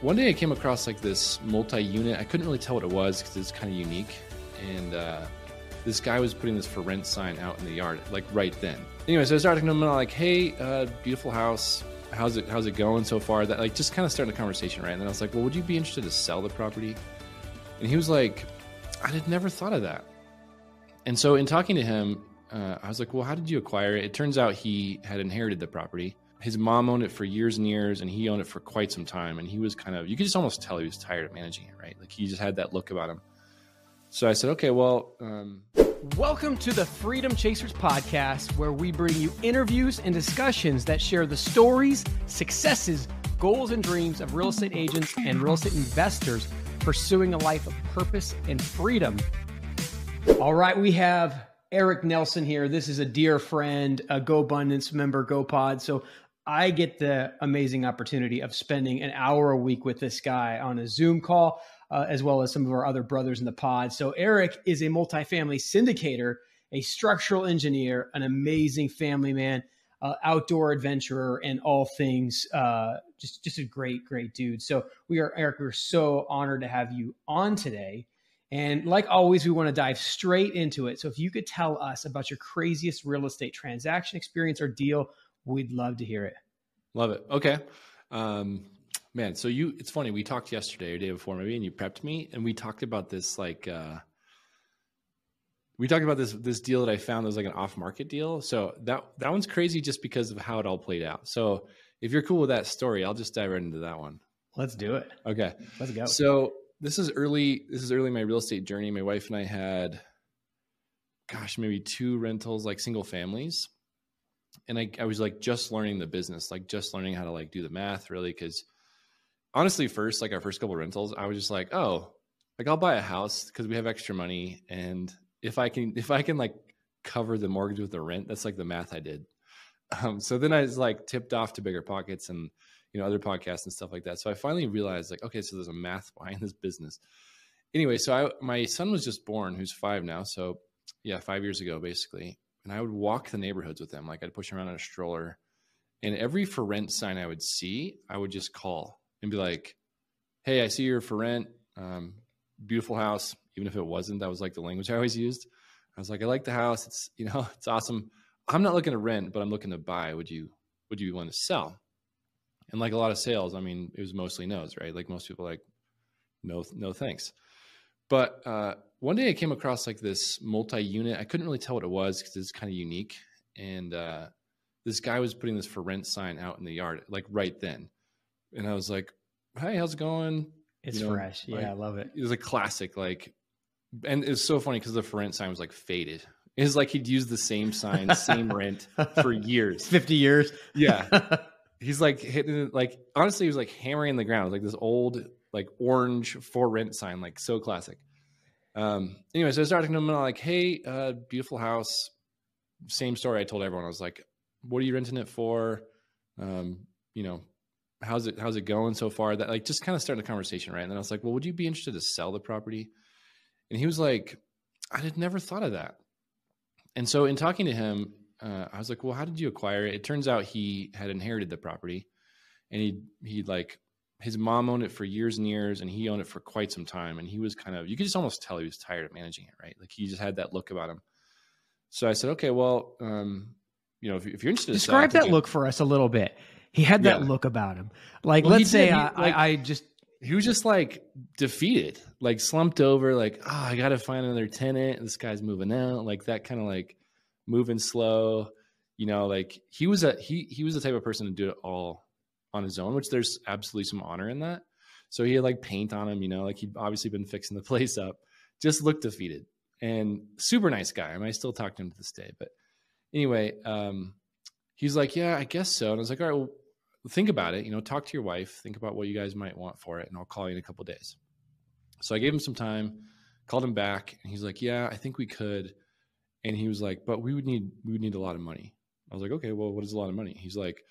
one day I came across like this multi-unit. I couldn't really tell what it was because it's kind of unique, and uh, this guy was putting this for rent sign out in the yard, like right then. Anyway, so I started to him and I'm like, "Hey, uh, beautiful house. How's it? How's it going so far?" That like just kind of starting a conversation, right? And then I was like, "Well, would you be interested to sell the property?" And he was like, "I had never thought of that." And so in talking to him, uh, I was like, "Well, how did you acquire it?" It turns out he had inherited the property. His mom owned it for years and years, and he owned it for quite some time. And he was kind of, you could just almost tell he was tired of managing it, right? Like he just had that look about him. So I said, okay, well, um, Welcome to the Freedom Chasers podcast, where we bring you interviews and discussions that share the stories, successes, goals, and dreams of real estate agents and real estate investors pursuing a life of purpose and freedom. All right, we have Eric Nelson here. This is a dear friend, a Go Abundance member, Go Pod. So I get the amazing opportunity of spending an hour a week with this guy on a Zoom call, uh, as well as some of our other brothers in the pod. So Eric is a multifamily syndicator, a structural engineer, an amazing family man, uh, outdoor adventurer, and all things. Uh, just just a great great dude. So we are Eric. We're so honored to have you on today. And like always, we want to dive straight into it. So if you could tell us about your craziest real estate transaction experience or deal, we'd love to hear it. Love it. Okay. Um, man, so you, it's funny. We talked yesterday or day before maybe, and you prepped me, and we talked about this like, uh, we talked about this this deal that I found that was like an off market deal. So that that one's crazy just because of how it all played out. So if you're cool with that story, I'll just dive right into that one. Let's do it. Okay. Let's go. So this is early. This is early in my real estate journey. My wife and I had, gosh, maybe two rentals, like single families, and I, I was like just learning the business, like just learning how to like do the math, really. Because honestly, first, like our first couple rentals, I was just like, oh, like I'll buy a house because we have extra money, and if I can, if I can like cover the mortgage with the rent, that's like the math I did. Um, so then I was like tipped off to BiggerPockets and you know other podcasts and stuff like that. So I finally realized like, okay, so there's a math behind this business. Anyway, so I my son was just born, who's five now. So yeah, five years ago basically, and I would walk the neighborhoods with them. Like I'd push them around in a stroller, and every for rent sign I would see, I would just call and be like, "Hey, I see you're for rent. Um, beautiful house." Even if it wasn't, that was like the language I always used. I was like, "I like the house. It's you know, it's awesome. I'm not looking to rent, but I'm looking to buy. Would you would you want to sell?" And like a lot of sales, I mean, it was mostly no's, right? Like most people, like no, no thanks. But uh, one day I came across like this multi-unit. I couldn't really tell what it was because it's kind of unique. And uh, this guy was putting this for rent sign out in the yard, like right then. And I was like, "Hey, how's it going?" It's you know, fresh. like, yeah, I love it. It was a classic, like, and it's so funny because the for rent sign was like faded. It's like he'd used the same sign, same rent for years. 50 years. Yeah. He's like hitting it, like honestly, he was like hammering the ground, like this old, like orange for rent sign, like so classic. Um, anyway, so I started to him and I'm like, hey, uh, beautiful house. Same story I told everyone. I was like, what are you renting it for? Um, you know, how's it how's it going so far? That like just kind of started the conversation, right? And then I was like, well, would you be interested to sell the property? And he was like, I had never thought of that. And so in talking to him, uh, I was like, well, how did you acquire it? It turns out he had inherited the property, and he he like his mom owned it for years and years, and he owned it for quite some time. And he was kind of you could just almost tell he was tired of managing it, right? Like he just had that look about him. So I said, okay, well, um, you know, if, if you're interested, to sell, I Describe that I- look for us a little bit. He had that Yeah. look about him. Like, Well, let's say. He, I, like- I, I just he was just like defeated, like slumped over, like, oh, I got to find another tenant. This guy's moving out, like that kind of like moving slow, you know, like he was a he he was the type of person to do it all on his own, which there's absolutely some honor in that. So he had like paint on him, you know, like he'd obviously been fixing the place up, just looked defeated and super nice guy. I mean, I still talk to him to this day, but anyway, um, he's like, yeah, I guess so. And I was like, all right, well, think about it. You know, talk to your wife. Think about what you guys might want for it, and I'll call you in a couple days. So I gave him some time, called him back, and he's like, "Yeah, I think we could." And he was like, "But we would need we would need a lot of money." I was like, "Okay, well, what is a lot of money?" He's like,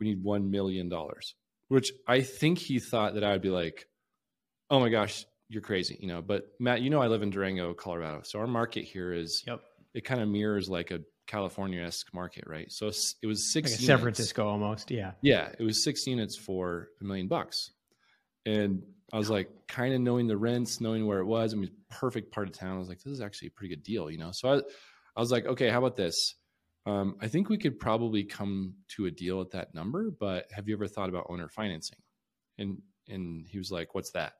"We need one million dollars," which I think he thought that I would be like, "Oh my gosh, you're crazy," you know. But Matt, you know, I live in Durango, Colorado, so our market here is Yep. it kind of mirrors like a California esque market, right? So it was like six units. San Francisco almost. Yeah. Yeah, it was six units for a million bucks. And I was like, kind of knowing the rents, knowing where it was. I mean, perfect part of town. I was like, this is actually a pretty good deal, you know? So I, I was like, okay, how about this? Um, I think we could probably come to a deal at that number, but have you ever thought about owner financing? And, and he was like, what's that?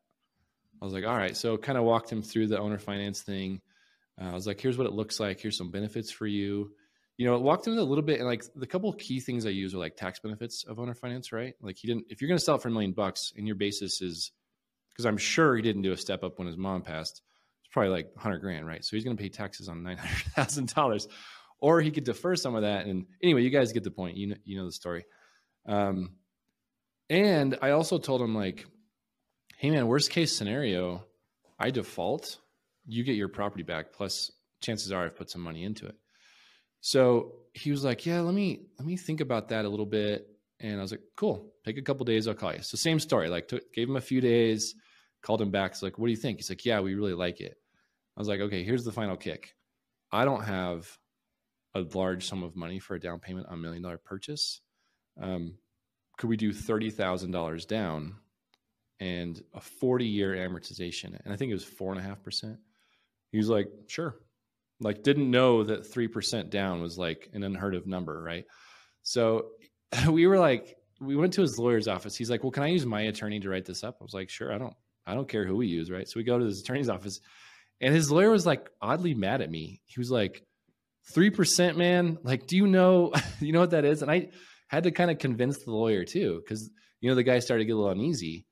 I was like, all right. So kind of walked him through the owner finance thing. Uh, I was like, here's what it looks like. Here's some benefits for you. You know, walked him a little bit and like the couple key things I use are like tax benefits of owner finance, right? Like he didn't, if you're going to sell it for a million bucks and your basis is, because I'm sure he didn't do a step up when his mom passed. It's probably like 100 grand, right? So he's going to pay taxes on $900,000 or he could defer some of that. And anyway, you guys get the point. You know, you know the story. Um, and I also told him like, hey man, worst case scenario, I default, you get your property back. Plus, chances are I've put some money into it. So he was like, yeah, let me let me think about that a little bit. And I was like, cool. Take a couple days, I'll call you. So same story. Like, took, gave him a few days, called him back. It's like, what do you think? He's like, yeah, we really like it. I was like, okay, here's the final kick. I don't have a large sum of money for a down payment on a million dollar purchase. Um, could we do thirty thousand dollars down and a 40 year amortization. And I think it was four and a half percent. He was like, sure. Like, didn't know that 3% down was like an unheard of number, right? So we were like, we went to his lawyer's office. He's like, well, can I use my attorney to write this up? I was like, sure. I don't, I don't care who we use, right? So we go to his attorney's office and his lawyer was like oddly mad at me. He was like, 3%, man. Like, do you know, you know what that is? And I had to kind of convince the lawyer too, because, you know, the guy started to get a little uneasy.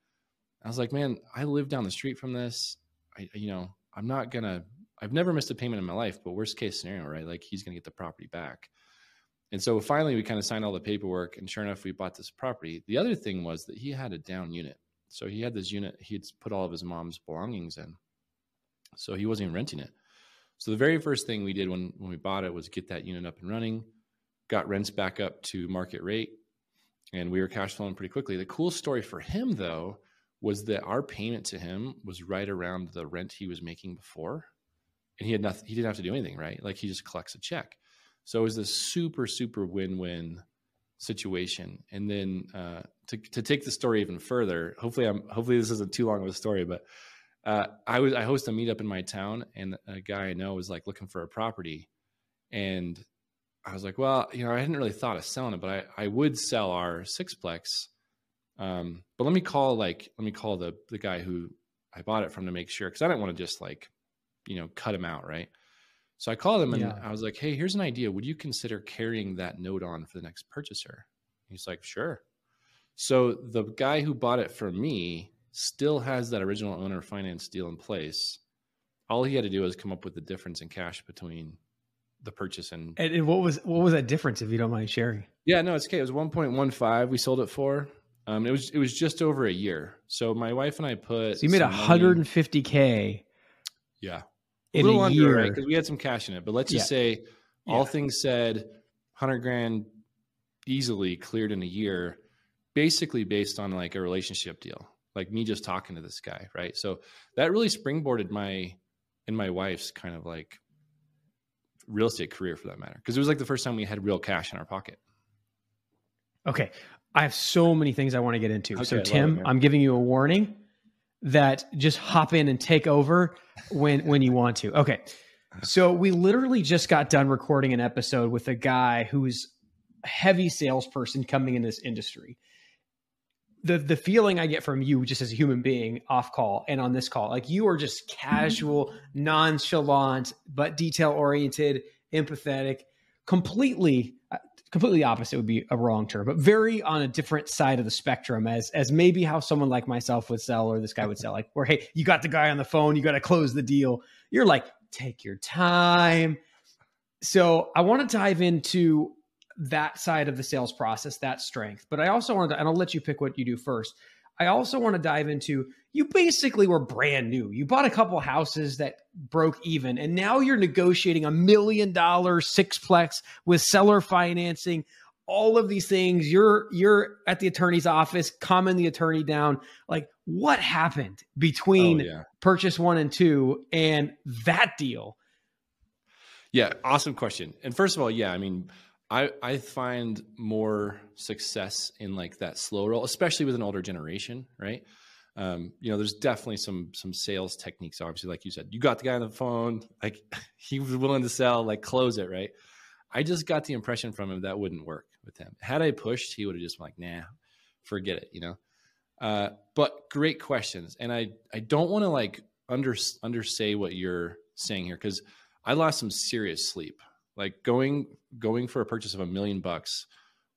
I was like, man, I live down the street from this. I, you know, I'm not gonna. I've never missed a payment in my life, but worst case scenario, right? Like he's gonna get the property back. And so finally, we kind of signed all the paperwork, and sure enough, we bought this property. The other thing was that he had a down unit, so he had this unit he'd put all of his mom's belongings in, so he wasn't even renting it. So the very first thing we did when when we bought it was get that unit up and running, got rents back up to market rate, and we were cash flowing pretty quickly. The cool story for him though was that our payment to him was right around the rent he was making before. And he had nothing, he didn't have to do anything, right? Like he just collects a check. So it was this super, super win win situation. And then uh, to, to take the story even further, hopefully I'm, hopefully this isn't too long of a story, but uh, I was, I host a meetup in my town and a guy I know was like looking for a property. And I was like, well, you know, I hadn't really thought of selling it, but I, I would sell our sixplex um, but let me call like let me call the the guy who I bought it from to make sure because I didn't want to just like you know cut him out, right? So I called him and yeah. I was like, "Hey, here's an idea. Would you consider carrying that note on for the next purchaser?" He's like, "Sure." So the guy who bought it from me still has that original owner finance deal in place. All he had to do was come up with the difference in cash between the purchase and and, what was what was that difference if you don't mind sharing? Yeah, no, it's okay. It was 1.15 we sold it for. Um, it was it was just over a year. So my wife and I put. So you made 150k. Yeah, a little a under, year right? Because we had some cash in it. But let's just yeah. say, all yeah. things said, 100 grand easily cleared in a year, basically based on like a relationship deal, like me just talking to this guy, right? So that really springboarded my and my wife's kind of like real estate career for that matter, because it was like the first time we had real cash in our pocket. Okay. I have so many things I want to get into. Okay, so Tim, it, I'm giving you a warning that just hop in and take over when when you want to. Okay. So we literally just got done recording an episode with a guy who's a heavy salesperson coming in this industry. The the feeling I get from you just as a human being off call and on this call, like you are just casual, nonchalant, but detail oriented, empathetic, completely uh, completely opposite would be a wrong term, but very on a different side of the spectrum as as maybe how someone like myself would sell or this guy would sell. Like where hey, you got the guy on the phone, you got to close the deal. You're like, take your time. So I want to dive into that side of the sales process, that strength. But I also want to, and I'll let you pick what you do first. I also want to dive into you basically were brand new. You bought a couple houses that broke even, and now you're negotiating a million dollar sixplex with seller financing. All of these things, you're you're at the attorney's office, calming the attorney down. Like, what happened between oh, yeah. purchase one and two and that deal? Yeah, awesome question. And first of all, yeah, I mean, I I find more success in like that slow roll, especially with an older generation, right? Um, you know, there's definitely some some sales techniques. Obviously, like you said, you got the guy on the phone, like he was willing to sell, like close it, right? I just got the impression from him that wouldn't work with him. Had I pushed, he would have just been like, nah, forget it, you know. Uh, but great questions, and I I don't want to like under undersay what you're saying here because I lost some serious sleep. Like going going for a purchase of a million bucks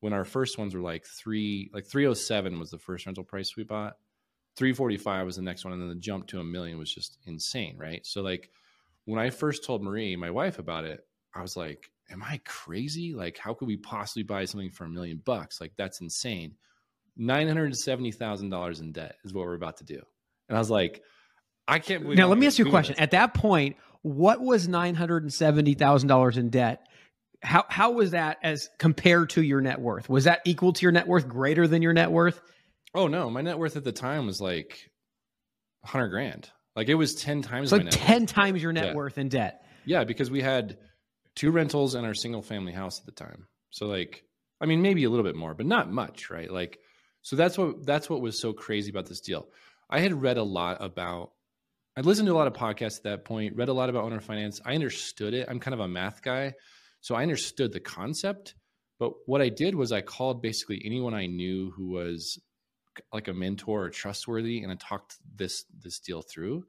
when our first ones were like three like 307 was the first rental price we bought. 345 was the next one and then the jump to a million was just insane right? So like when i first told marie my wife about it i was like am i crazy? Like how could we possibly buy something for a million bucks? Like that's insane. $970000 in debt is what we're about to do. And i was like i can't believe now let me ask you a question this. at that point what was $970000 in debt how how was that as compared to your net worth? Was that equal to your net worth, greater than your net worth? Oh no, my net worth at the time was like hundred grand. Like it was ten times. like ten worth. times your net yeah. worth in debt. Yeah, because we had two rentals and our single family house at the time. So like, I mean, maybe a little bit more, but not much, right? Like, so that's what that's what was so crazy about this deal. I had read a lot about. I'd listened to a lot of podcasts at that point. Read a lot about owner finance. I understood it. I'm kind of a math guy. So I understood the concept, but what I did was I called basically anyone I knew who was like a mentor or trustworthy, and I talked this this deal through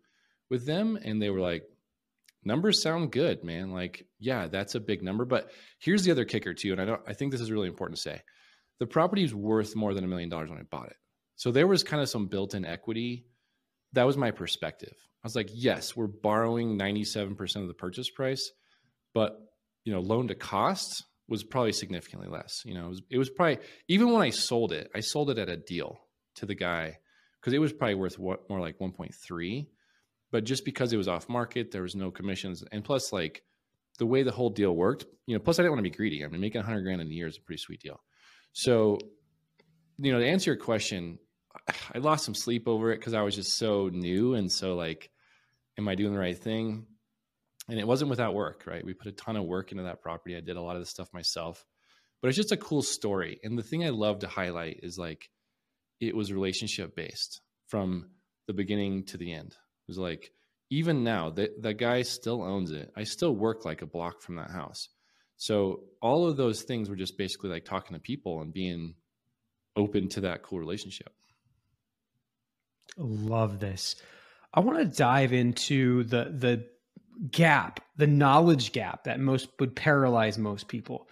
with them, and they were like, "Numbers sound good, man. Like, yeah, that's a big number." But here's the other kicker too, and I don't. I think this is really important to say: the property is worth more than a million dollars when I bought it. So there was kind of some built-in equity. That was my perspective. I was like, yes, we're borrowing 97% of the purchase price, but you know, loan to cost was probably significantly less. You know, it was, it was probably even when I sold it, I sold it at a deal to the guy because it was probably worth what more like 1.3. But just because it was off market, there was no commissions, and plus like the way the whole deal worked, you know, plus I didn't want to be greedy. I mean, making 100 grand in a year is a pretty sweet deal. So, you know, to answer your question, I lost some sleep over it because I was just so new and so like, am I doing the right thing? and it wasn't without work, right? We put a ton of work into that property. I did a lot of the stuff myself, but it's just a cool story. And the thing I love to highlight is like it was relationship based from the beginning to the end. It was like even now that that guy still owns it. I still work like a block from that house. So all of those things were just basically like talking to people and being open to that cool relationship. Love this. I want to dive into the the gap, the knowledge gap that most would paralyze most people.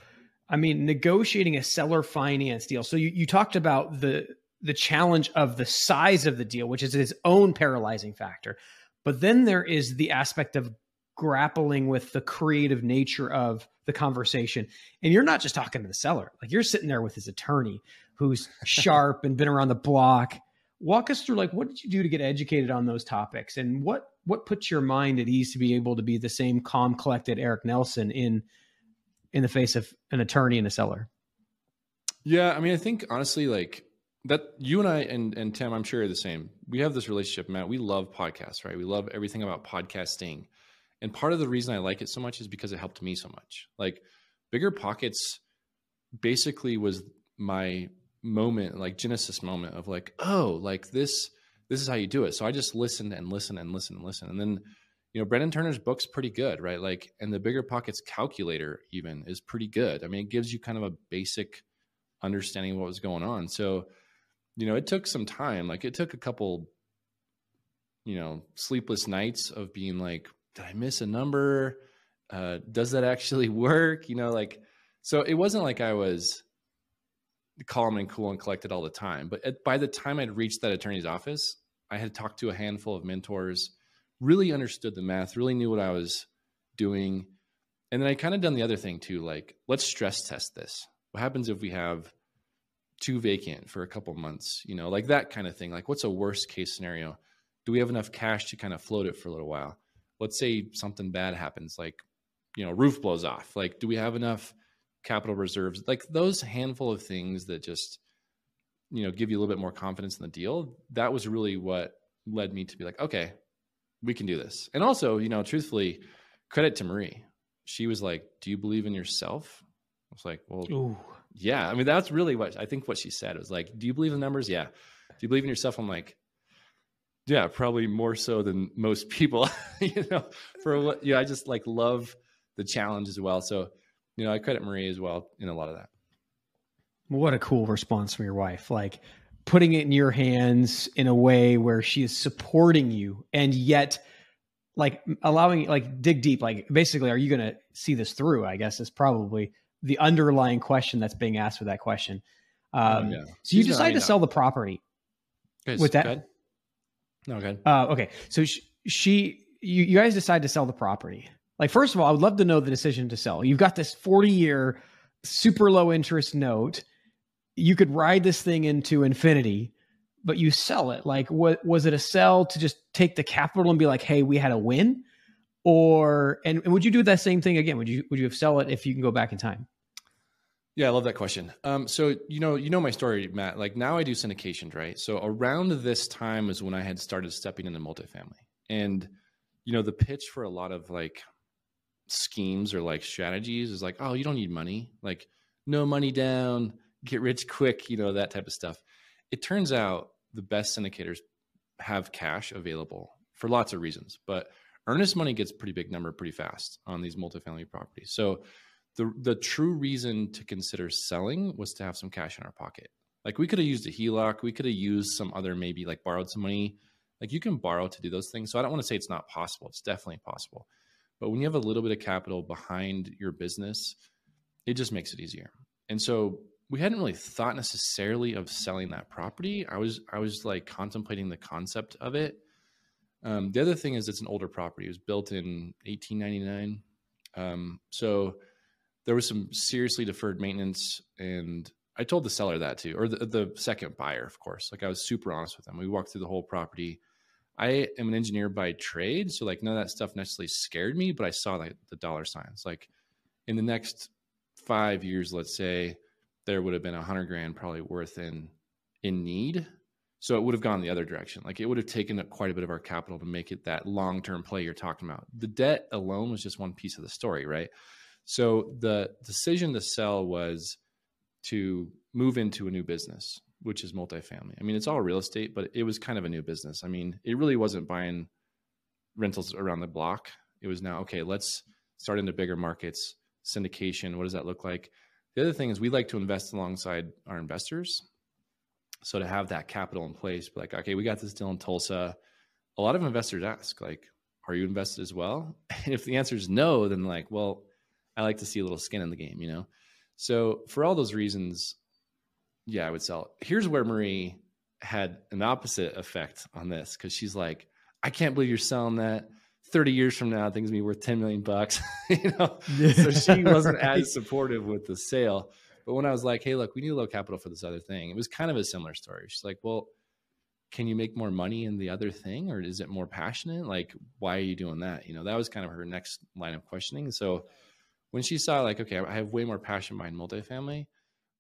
I mean, negotiating a seller finance deal. So you, you talked about the the challenge of the size of the deal, which is its own paralyzing factor. But then there is the aspect of grappling with the creative nature of the conversation. And you're not just talking to the seller, like you're sitting there with his attorney who's sharp and been around the block. Walk us through like what did you do to get educated on those topics and what what puts your mind at ease to be able to be the same calm, collected Eric Nelson in in the face of an attorney and a seller? Yeah, I mean, I think honestly, like that, you and I and and Tim, I'm sure are the same. We have this relationship, Matt. We love podcasts, right? We love everything about podcasting, and part of the reason I like it so much is because it helped me so much. Like, BiggerPockets basically was my moment, like Genesis moment of like, oh, like this this is how you do it. So I just listened and listened and listened and listened. And then, you know, Brandon Turner's book's pretty good, right? Like, and the BiggerPockets calculator even is pretty good. I mean, it gives you kind of a basic understanding of what was going on. So, you know, it took some time. Like, it took a couple, you know, sleepless nights of being like, did I miss a number? Uh, does that actually work? You know, like, so it wasn't like I was calm and cool and collected all the time. But at, by the time I'd reached that attorney's office, I had talked to a handful of mentors, really understood the math, really knew what I was doing. And then I kind of done the other thing too, like let's stress test this. What happens if we have two vacant for a couple months, you know, like that kind of thing. Like what's a worst case scenario? Do we have enough cash to kind of float it for a little while? Let's say something bad happens, like, you know, roof blows off. Like, do we have enough capital reserves, like those handful of things that just, you know, give you a little bit more confidence in the deal. That was really what led me to be like, okay, we can do this. And also, you know, truthfully, credit to Marie. She was like, do you believe in yourself? I was like, well, Ooh. yeah. I mean, that's really what I think what she said it was like, do you believe in numbers? Yeah. Do you believe in yourself? I'm like, Yeah, probably more so than most people. you know, for what yeah, I just like love the challenge as well. So, you know, I credit Marie as well in a lot of that. What a cool response from your wife. Like putting it in your hands in a way where she is supporting you and yet like allowing like dig deep. Like basically are you going to see this through i guess is probably the underlying question that's being asked with that question. Um, yeah. so you decide to sell the property guys, with that. no good. Uh, okay. So she, she you, you guys decide to sell the property like first of all i would love to know the decision to sell you've got this 40 year super low interest note you could ride this thing into infinity, but you sell it. Like, what was it a sell to just take the capital and be like, hey, we had a win? Or and, and would you do that same thing again? Would you would you have sell it if you can go back in time? Yeah, I love that question. Um, so you know, you know my story, Matt. Like now I do syndications, right? So around this time is when I had started stepping into multifamily, and you know, the pitch for a lot of like schemes or like strategies is like, oh, you don't need money, like no money down, get rich quick, you know, that type of stuff. It turns out the best syndicators have cash available for lots of reasons, but earnest money gets pretty big number pretty fast on these multifamily properties. So the the true reason to consider selling was to have some cash in our pocket. Like we could have used a HELOC, we could have used some other maybe like borrowed some money. Like you can borrow to do those things. So I don't want to say it's not possible. It's definitely possible. But when you have a little bit of capital behind your business, it just makes it easier. And so we hadn't really thought necessarily of selling that property. I was I was like contemplating the concept of it. Um, the other thing is it's an older property. It was built in 1899, um, so there was some seriously deferred maintenance. And I told the seller that too, or the, the second buyer, of course. Like I was super honest with them. We walked through the whole property. I am an engineer by trade, so like none of that stuff necessarily scared me, but I saw like the dollar signs. Like in the next five years, let's say there would have been a hundred grand probably worth in in need. So it would have gone the other direction. Like it would have taken up quite a bit of our capital to make it that long term play you're talking about. The debt alone was just one piece of the story, right? So the decision to sell was to move into a new business, which is multifamily. I mean, it's all real estate, but it was kind of a new business. I mean, it really wasn't buying rentals around the block. It was now, okay, let's start into bigger markets, syndication. What does that look like? The other thing is we like to invest alongside our investors. So to have that capital in place, like, okay, we got this deal in Tulsa. A lot of investors ask, like, are you invested as well? And if the answer is no, then like, well, I like to see a little skin in the game, you know? So for all those reasons, yeah, I would sell. Here's where Marie had an opposite effect on this because she's like, I can't believe you're selling that. 30 years from now, things be worth 10 million bucks. you know, so she wasn't right. as supportive with the sale. But when I was like, hey, look, we need a low capital for this other thing, it was kind of a similar story. She's like, well, can you make more money in the other thing or is it more passionate? Like, why are you doing that? You know, that was kind of her next line of questioning. So when she saw, like, okay, I have way more passion behind multifamily,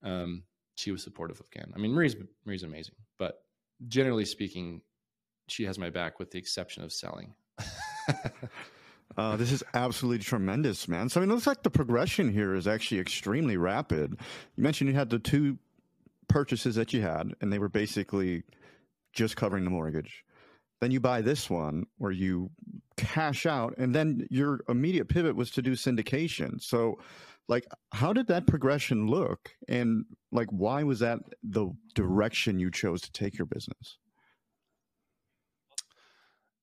um, she was supportive of Ken. I mean, Marie's, Marie's amazing, but generally speaking, she has my back with the exception of selling. Uh, this is absolutely tremendous, man. So I mean, it looks like the progression here is actually extremely rapid. You mentioned you had the two purchases that you had, and they were basically just covering the mortgage. Then you buy this one where you cash out, and then your immediate pivot was to do syndication. So, like, how did that progression look, and like, why was that the direction you chose to take your business?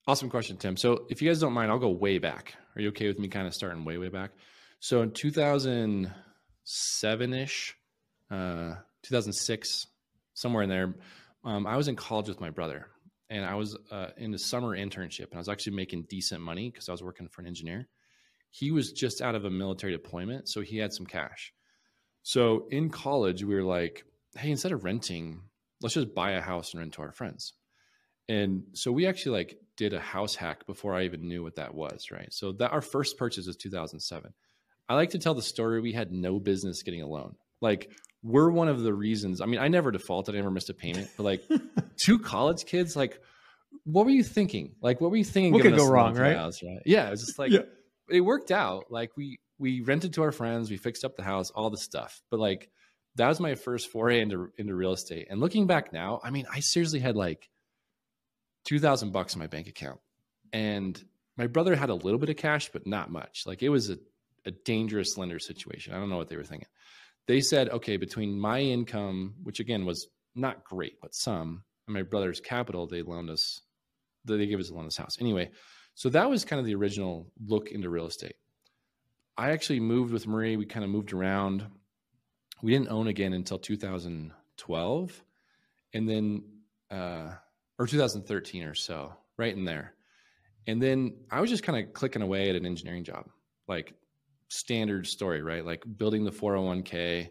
Awesome question, Tim. So if you guys don't mind, I'll go way back. Are you okay with me kind of starting way, way back? So in 2007 ish, uh, 2006, somewhere in there, um, I was in college with my brother and I was uh, in a summer internship and I was actually making decent money because I was working for an engineer. He was just out of a military deployment, so he had some cash. So in college, we were like, hey, instead of renting, let's just buy a house and rent to our friends. And so we actually like did a house hack before I even knew what that was, right? So that our first purchase was 2007. I like to tell the story we had no business getting a loan. Like we're one of the reasons. I mean, I never defaulted, I never missed a payment, but like two college kids, like what were you thinking? Like what were you thinking? What could go wrong, right? House, right? Yeah, it was just like yeah. It worked out. Like we we rented to our friends, we fixed up the house, all the stuff. But like that was my first foray into into real estate. And looking back now, I mean, I seriously had like 2000 bucks in my bank account. And my brother had a little bit of cash, but not much. Like it was a, a dangerous lender situation. I don't know what they were thinking. They said, okay, between my income, which again was not great, but some, and my brother's capital, they loaned us, they gave us a loan this house. Anyway, so that was kind of the original look into real estate. I actually moved with Marie. We kind of moved around. We didn't own again until 2012, and then uh, or 2013 or so, right in there. And then I was just kind of clicking away at an engineering job, like standard story, right? Like building the 401k,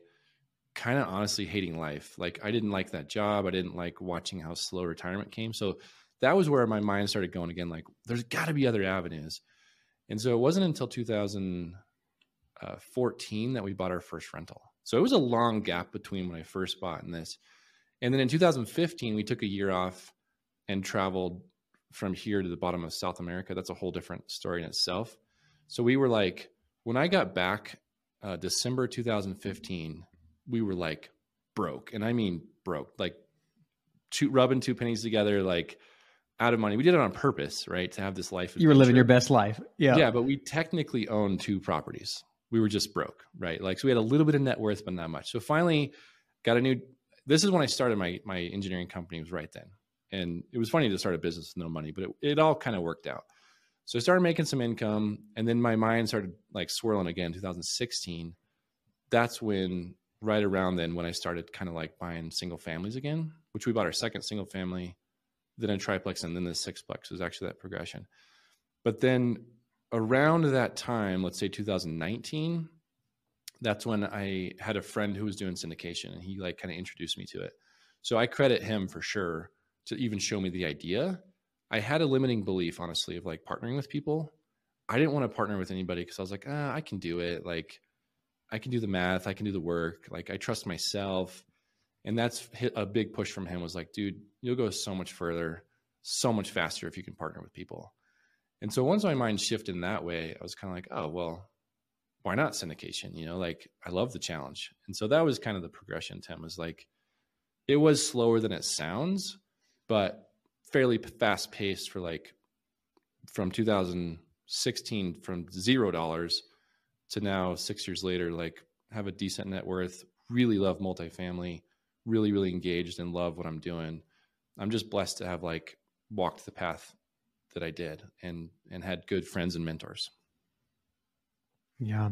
kind of honestly hating life. Like I didn't like that job. I didn't like watching how slow retirement came. So that was where my mind started going again. Like there's got to be other avenues. And so it wasn't until 2014 uh, that we bought our first rental. So it was a long gap between when I first bought and this. And then in 2015, we took a year off and traveled from here to the bottom of South America. That's a whole different story in itself. So we were like, when I got back uh, December 2015, we were like broke. And I mean broke, like two, rubbing two pennies together, like out of money. We did it on purpose, right? To have this life. You were living your best life. Yeah. Yeah. But we technically owned two properties. We were just broke, right? Like, so we had a little bit of net worth, but not much. So finally got a new, this is when I started my, my engineering company was right then. And it was funny to start a business with no money, but it, it all kind of worked out. So I started making some income and then my mind started like swirling again, 2016. That's when, right around then, when I started kind of like buying single families again, which we bought our second single family, then a triplex, and then the sixplex was actually that progression. But then around that time, let's say 2019, that's when I had a friend who was doing syndication and he like kind of introduced me to it. So I credit him for sure to even show me the idea. I had a limiting belief, honestly, of like partnering with people. I didn't want to partner with anybody because I was like, ah, I can do it. Like, I can do the math, I can do the work. Like, I trust myself. And that's a big push from him was like, dude, you'll go so much further, so much faster if you can partner with people. And so once my mind shifted in that way, I was kind of like, oh, well, why not syndication? You know, like I love the challenge. And so that was kind of the progression, Tim, was like, it was slower than it sounds, but fairly fast paced for like from 2016 from zero dollars to now six years later like have a decent net worth really love multifamily really really engaged and love what i'm doing i'm just blessed to have like walked the path that i did and and had good friends and mentors yeah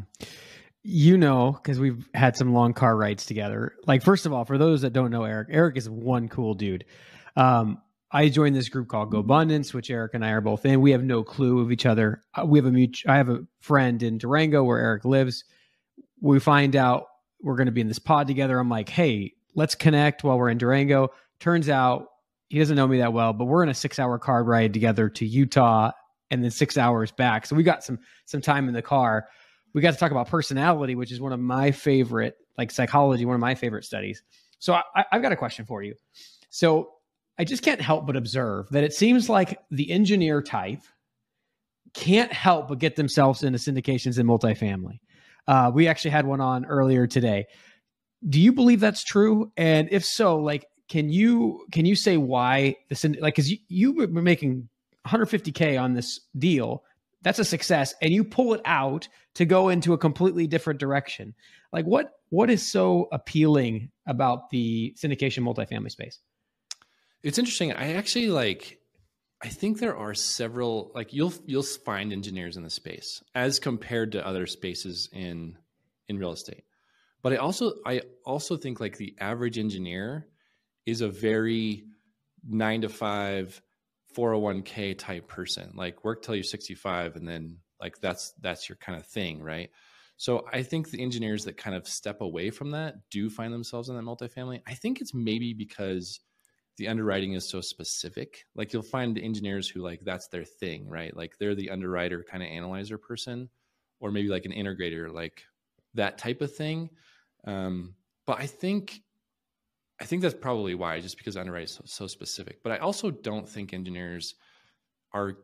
you know because we've had some long car rides together like first of all for those that don't know eric eric is one cool dude um, I joined this group called Go Abundance, which Eric and I are both in. We have no clue of each other. Uh, we have a mutual. I have a friend in Durango where Eric lives. We find out we're going to be in this pod together. I'm like, hey, let's connect while we're in Durango. Turns out he doesn't know me that well, but we're in a six hour car ride together to Utah and then six hours back. So we got some some time in the car. We got to talk about personality, which is one of my favorite, like psychology, one of my favorite studies. So I, I've got a question for you. So I just can't help but observe that it seems like the engineer type can't help but get themselves into syndications in multifamily. Uh, we actually had one on earlier today. Do you believe that's true? And if so, like, can you can you say why this? like because you, you were making 150k on this deal, that's a success, and you pull it out to go into a completely different direction. Like, what what is so appealing about the syndication multifamily space? It's interesting. I actually like I think there are several like you'll you'll find engineers in the space as compared to other spaces in in real estate. But I also I also think like the average engineer is a very 9 to 5 401k type person. Like work till you're 65 and then like that's that's your kind of thing, right? So I think the engineers that kind of step away from that do find themselves in that multifamily. I think it's maybe because the underwriting is so specific. Like you'll find engineers who like that's their thing, right? Like they're the underwriter kind of analyzer person, or maybe like an integrator, like that type of thing. Um, but I think I think that's probably why, just because underwriting is so, so specific. But I also don't think engineers are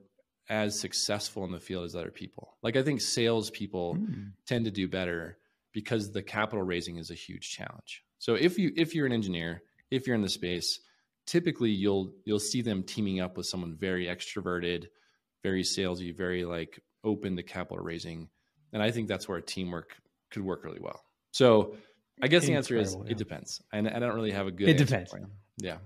as successful in the field as other people. Like I think salespeople mm. tend to do better because the capital raising is a huge challenge. So if you if you're an engineer, if you're in the space, typically you'll you'll see them teaming up with someone very extroverted, very salesy, very like open to capital raising, and I think that's where teamwork could work really well. So I guess the answer is yeah. it depends, and I don't really have a good. It depends. Yeah.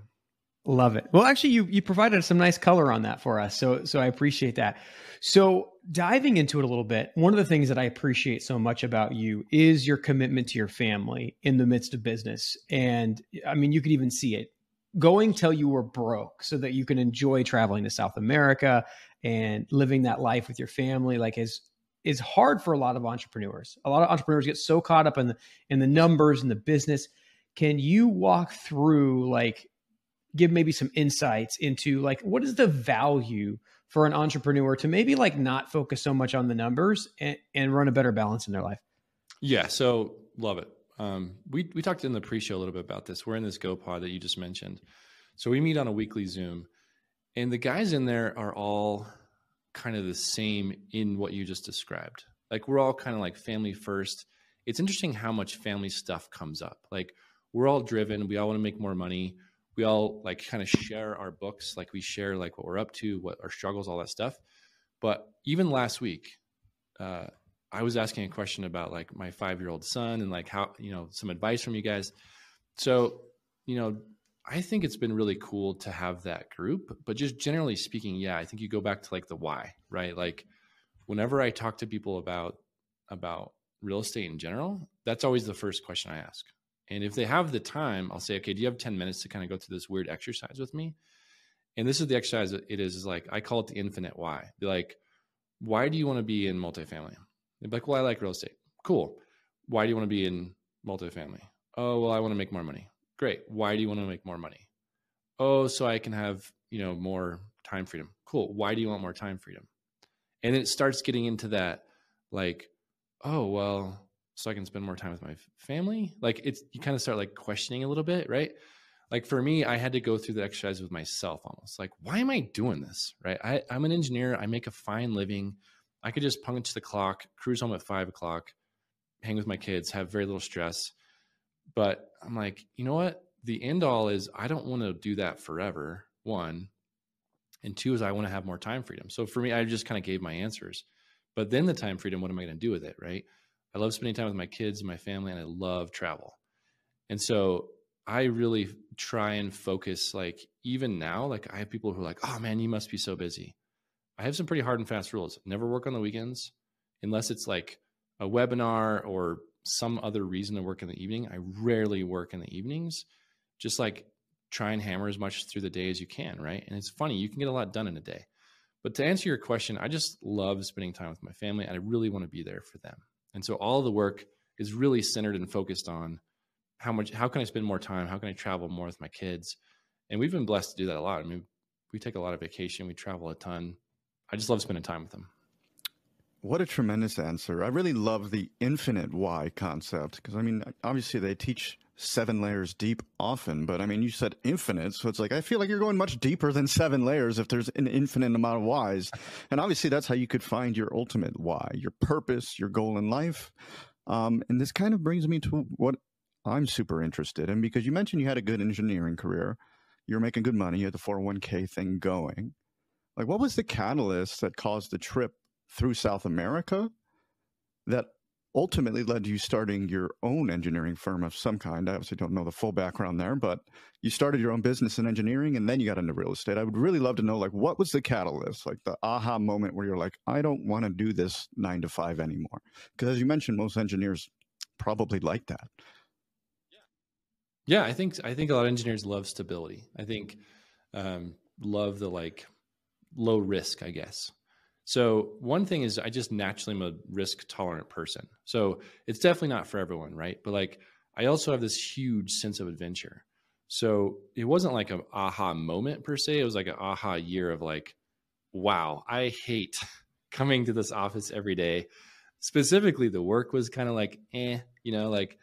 Love it. Well, actually, you you provided some nice color on that for us, so so I appreciate that. So diving into it a little bit, one of the things that I appreciate so much about you is your commitment to your family in the midst of business, and I mean, you could even see it going till you were broke, so that you can enjoy traveling to South America and living that life with your family. Like is is hard for a lot of entrepreneurs. A lot of entrepreneurs get so caught up in the in the numbers and the business. Can you walk through like give maybe some insights into like what is the value for an entrepreneur to maybe like not focus so much on the numbers and, and run a better balance in their life? Yeah, so love it. Um, we we talked in the pre-show a little bit about this. We're in this GoPod that you just mentioned. So we meet on a weekly Zoom, and the guys in there are all kind of the same in what you just described. Like we're all kind of like family first. It's interesting how much family stuff comes up. Like we're all driven. We all want to make more money we all like kind of share our books like we share like what we're up to what our struggles all that stuff but even last week uh, i was asking a question about like my five year old son and like how you know some advice from you guys so you know i think it's been really cool to have that group but just generally speaking yeah i think you go back to like the why right like whenever i talk to people about about real estate in general that's always the first question i ask and if they have the time, I'll say, okay, do you have 10 minutes to kind of go through this weird exercise with me? And this is the exercise it is, is like, I call it the infinite why. Be like, why do you want to be in multifamily? They'd be like, well, I like real estate. Cool. Why do you want to be in multifamily? Oh, well, I want to make more money. Great. Why do you want to make more money? Oh, so I can have, you know, more time freedom. Cool. Why do you want more time freedom? And it starts getting into that, like, oh, well, so I can spend more time with my family. Like it's you kind of start like questioning a little bit, right? Like for me, I had to go through the exercise with myself almost. Like, why am I doing this? Right? I, I'm an engineer. I make a fine living. I could just punch the clock, cruise home at five o'clock, hang with my kids, have very little stress. But I'm like, you know what? The end all is I don't want to do that forever. One. And two is I want to have more time freedom. So for me, I just kind of gave my answers. But then the time freedom, what am I going to do with it? Right. I love spending time with my kids and my family, and I love travel. And so I really try and focus, like, even now, like, I have people who are like, oh man, you must be so busy. I have some pretty hard and fast rules. Never work on the weekends unless it's like a webinar or some other reason to work in the evening. I rarely work in the evenings. Just like try and hammer as much through the day as you can, right? And it's funny, you can get a lot done in a day. But to answer your question, I just love spending time with my family and I really want to be there for them. And so all the work is really centered and focused on how much how can I spend more time? How can I travel more with my kids? And we've been blessed to do that a lot. I mean, we take a lot of vacation, we travel a ton. I just love spending time with them. What a tremendous answer. I really love the infinite why concept because I mean, obviously they teach seven layers deep often, but I mean, you said infinite. So it's like, I feel like you're going much deeper than seven layers if there's an infinite amount of whys. And obviously, that's how you could find your ultimate why, your purpose, your goal in life. Um, and this kind of brings me to what I'm super interested in because you mentioned you had a good engineering career, you're making good money, you had the 401k thing going. Like, what was the catalyst that caused the trip through South America that ultimately led to you starting your own engineering firm of some kind. I obviously don't know the full background there, but you started your own business in engineering and then you got into real estate. I would really love to know like what was the catalyst, like the aha moment where you're like, I don't want to do this nine to five anymore. Because as you mentioned, most engineers probably like that. Yeah, I think I think a lot of engineers love stability. I think um, love the like low risk, I guess. So one thing is I just naturally am a risk tolerant person. So it's definitely not for everyone, right? But like I also have this huge sense of adventure. So it wasn't like an aha moment per se. It was like an aha year of like, wow, I hate coming to this office every day. Specifically, the work was kind of like, eh, you know, like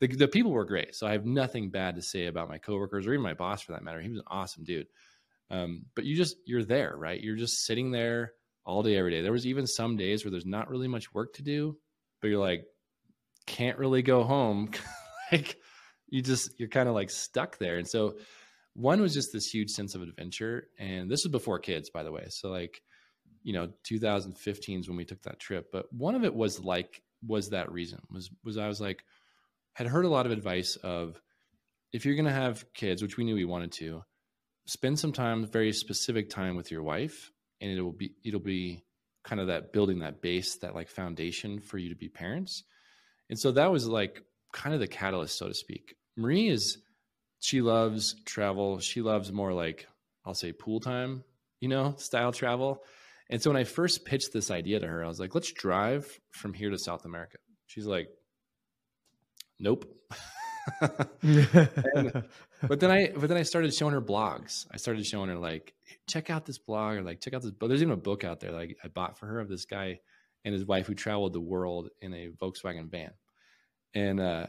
the, the people were great. So I have nothing bad to say about my coworkers or even my boss for that matter. He was an awesome dude. Um, but you just, you're there, right? You're just sitting there all day, every day. There was even some days where there's not really much work to do, but you're like, can't really go home. like you just, you're kind of like stuck there. And so one was just this huge sense of adventure. And this was before kids, by the way. So like, you know, 2015 is when we took that trip. But one of it was like, was that reason was, was I was like, had heard a lot of advice of if you're going to have kids, which we knew we wanted to, spend some time, very specific time with your wife, and it'll be it'll be kind of that building that base, that like foundation for you to be parents. And so that was like kind of the catalyst, so to speak. Marie is she loves travel. She loves more like I'll say pool time, you know, style travel. And so when I first pitched this idea to her, I was like, let's drive from here to South America. She's like, nope. and, but then I, but then I started showing her blogs. I started showing her like, check out this blog or like check out this. But there's even a book out there that I, I bought for her of this guy and his wife who traveled the world in a Volkswagen van. And uh,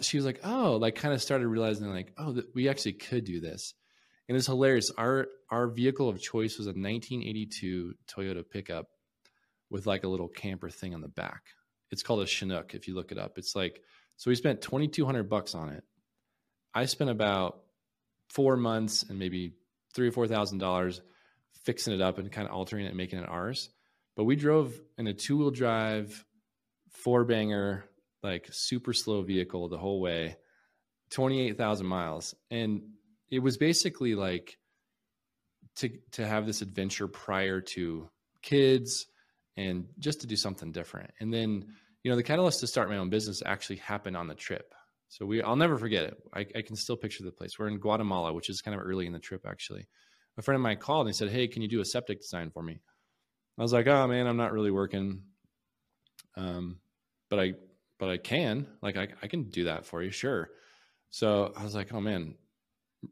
she was like, oh, like kind of started realizing like, oh, th- we actually could do this. And it's hilarious. Our our vehicle of choice was a 1982 Toyota pickup with like a little camper thing on the back. It's called a Chinook if you look it up. It's like so we spent 2200 bucks on it. I spent about 4 months and maybe 3 or 4000 dollars fixing it up and kind of altering it and making it ours. But we drove in a two-wheel drive four banger like super slow vehicle the whole way 28,000 miles and it was basically like to to have this adventure prior to kids and just to do something different. And then, you know, the catalyst to start my own business actually happened on the trip. So we, I'll never forget it. I, I can still picture the place. We're in Guatemala, which is kind of early in the trip, actually. A friend of mine called and he said, Hey, can you do a septic design for me? I was like, Oh man, I'm not really working. Um, but I, but I can, like, I, I can do that for you. Sure. So I was like, Oh man,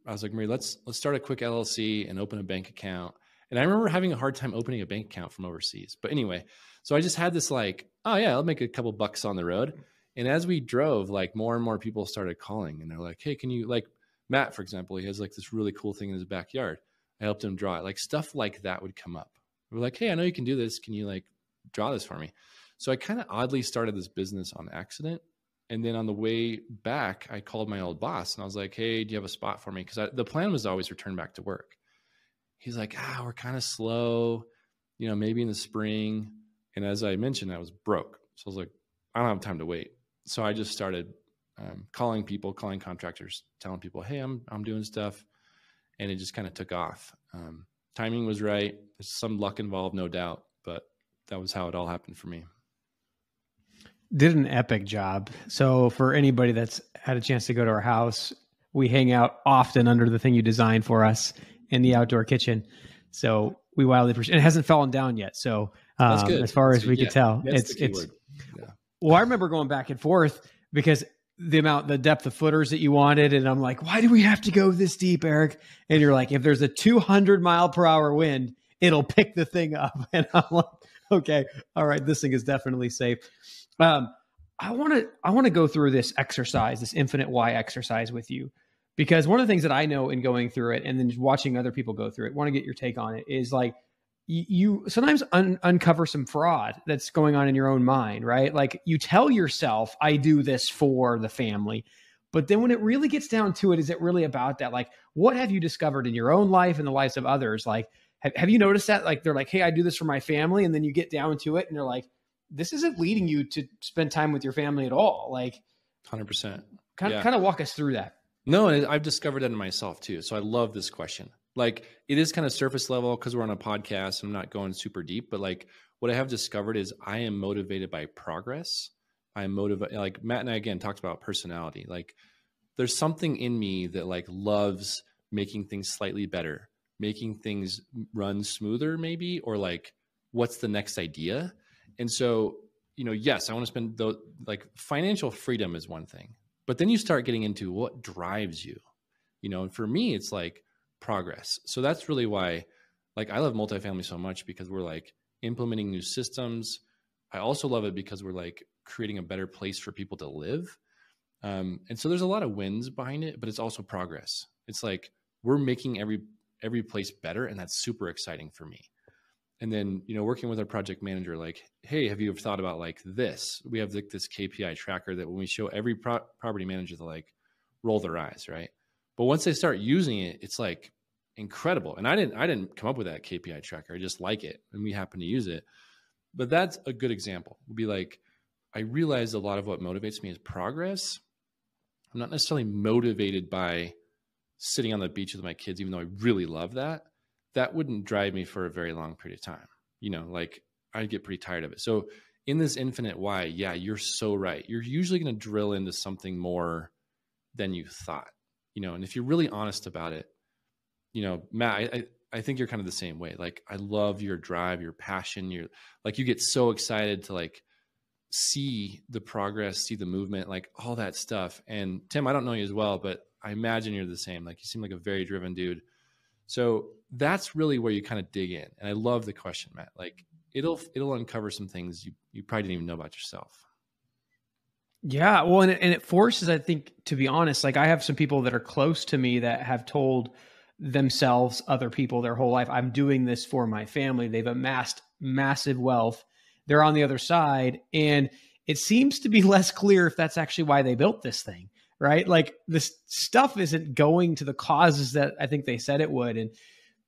I was like, Marie, let's let's start a quick LLC and open a bank account. And I remember having a hard time opening a bank account from overseas. But anyway, so I just had this like, oh yeah, I'll make a couple bucks on the road. And as we drove, like more and more people started calling and they're like, hey, can you like Matt, for example, he has like this really cool thing in his backyard. I helped him draw it. Like stuff like that would come up. We're like, hey, I know you can do this. Can you like draw this for me? So I kind of oddly started this business on accident and then on the way back, I called my old boss and I was like, "Hey, do you have a spot for me?" Because the plan was always return back to work. He's like, "Ah, we're kind of slow, you know, maybe in the spring." And as I mentioned, I was broke, so I was like, "I don't have time to wait." So I just started um, calling people, calling contractors, telling people, "Hey, I'm I'm doing stuff," and it just kind of took off. Um, timing was right. There's some luck involved, no doubt, but that was how it all happened for me did an epic job. So for anybody that's had a chance to go to our house, we hang out often under the thing you designed for us in the outdoor kitchen. So we wildly appreciate. It hasn't fallen down yet. So um, as far that's as we could tell, it's it's. Yeah. Well, I remember going back and forth because the amount, the depth of footers that you wanted, and I'm like, why do we have to go this deep, Eric? And you're like, if there's a 200 mile per hour wind, it'll pick the thing up. And I'm like, okay, all right, this thing is definitely safe. Um, I want to I want to go through this exercise, this infinite why exercise with you, because one of the things that I know in going through it and then watching other people go through it, want to get your take on it, is like you, you sometimes un- uncover some fraud that's going on in your own mind, right? Like you tell yourself, "I do this for the family," but then when it really gets down to it, is it really about that? Like, what have you discovered in your own life and the lives of others? Like, have, have you noticed that? Like, they're like, "Hey, I do this for my family," and then you get down to it, and they're like this isn't leading you to spend time with your family at all. Like, hundred percent. Kind of, kind of walk us through that. No, and I've discovered that in myself too. So I love this question. Like, it is kind of surface level because we're on a podcast. I'm not going super deep, but like, what I have discovered is I am motivated by progress. I am motivated. Like Matt and I again talked about personality. Like, there's something in me that like loves making things slightly better, making things run smoother, maybe, or like, what's the next idea? And so, you know, yes, I want to spend the like financial freedom is one thing, but then you start getting into what drives you. You know, and for me, it's like progress. So that's really why, like, I love multifamily so much because we're like implementing new systems. I also love it because we're like creating a better place for people to live. Um, and so there's a lot of wins behind it, but it's also progress. It's like we're making every every place better, and that's super exciting for me and then you know working with our project manager like hey have you ever thought about like this we have like this kpi tracker that when we show every pro- property manager to like roll their eyes right But once they start using it, it's like incredible. And I didn't I didn't come up with that KPI tracker. I just like it and we happen to use it. But that's a good example. Would be like I realize a lot of what motivates me is progress. I'm not necessarily motivated by sitting on the beach with my kids, even though I really love that. That wouldn't drive me for a very long period of time. You know, like I'd get pretty tired of it. So in this infinite why, yeah, you're so right. You're usually going to drill into something more than you thought. You know, and if you're really honest about it, you know, Matt, I, I, I think you're kind of the same way. Like I love your drive, your passion. You're like you get so excited to like see the progress, see the movement, like all that stuff. And Tim, I don't know you as well, but I imagine you're the same. Like you seem like a very driven dude. So that's really where you kind of dig in. And I love the question, Matt. Like it'll it'll uncover some things you you probably didn't even know about yourself. Yeah, well, and it, and it forces, I think, to be honest. Like I have some people that are close to me that have told themselves, other people, their whole life, I'm doing this for my family. They've amassed massive wealth. They're on the other side, and it seems to be less clear if that's actually why they built this thing right? Like this stuff isn't going to the causes that I think they said it would. And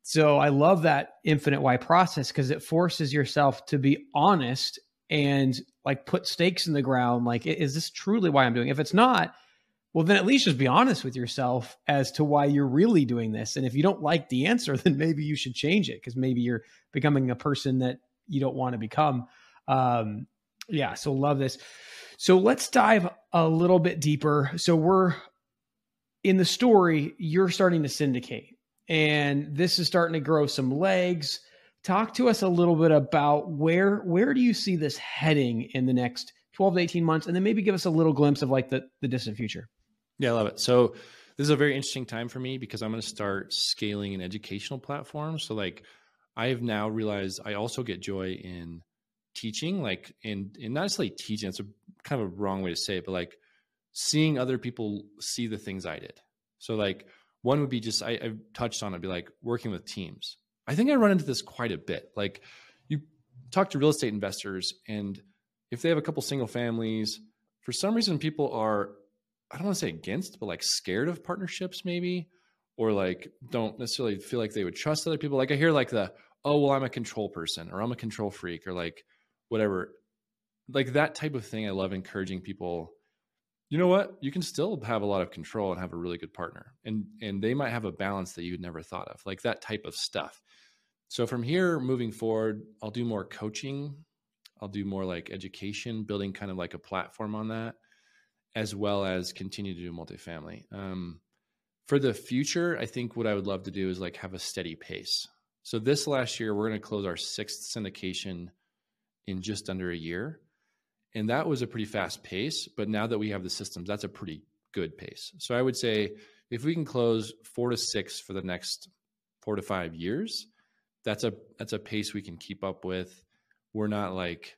so I love that infinite why process because it forces yourself to be honest and like put stakes in the ground. Like, is this truly why I'm doing? It? If it's not, well, then at least just be honest with yourself as to why you're really doing this. And if you don't like the answer, then maybe you should change it because maybe you're becoming a person that you don't want to become. Um, yeah, so love this. So let's dive a little bit deeper. So we're in the story, you're starting to syndicate, and this is starting to grow some legs. Talk to us a little bit about where where do you see this heading in the next 12 to 18 months, and then maybe give us a little glimpse of like the, the distant future. Yeah, I love it. So this is a very interesting time for me because I'm going to start scaling an educational platform. So like I have now realized I also get joy in teaching, like in in not necessarily teaching. It's a kind of a wrong way to say it, but like seeing other people see the things I did. So like one would be just I, I touched on it, be like working with teams. I think I run into this quite a bit. Like you talk to real estate investors, and if they have a couple single families, for some reason people are I don't want to say against, but like scared of partnerships, maybe, or like don't necessarily feel like they would trust other people. Like I hear like the oh well I'm a control person or I'm a control freak or like whatever like that type of thing i love encouraging people you know what you can still have a lot of control and have a really good partner and and they might have a balance that you'd never thought of like that type of stuff so from here moving forward i'll do more coaching i'll do more like education building kind of like a platform on that as well as continue to do multifamily um, for the future i think what i would love to do is like have a steady pace so this last year we're going to close our sixth syndication in just under a year and that was a pretty fast pace. But now that we have the systems, that's a pretty good pace. So I would say if we can close four to six for the next four to five years, that's a that's a pace we can keep up with. We're not like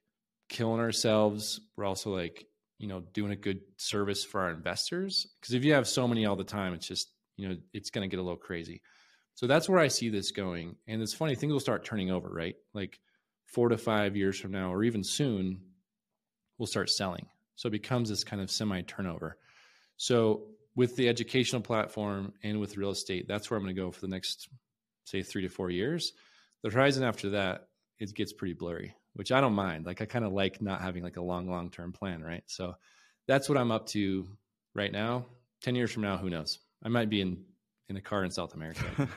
killing ourselves. We're also like you know doing a good service for our investors because if you have so many all the time, it's just you know it's to get a little crazy. So that's where I see this going. And it's funny, things will start turning over, right? Like four to five years from now, or even soon, we'll start selling. So it becomes this kind of semi turnover. So with the educational platform and with real estate, that's where I'm going to go for the next, say, three to four years. The horizon after that, it gets pretty blurry, which I don't mind. Like I kind of like not having like a long, long term plan, right? So that's what I'm up to right now. Ten years from now, who knows? I might be in in a car in South America.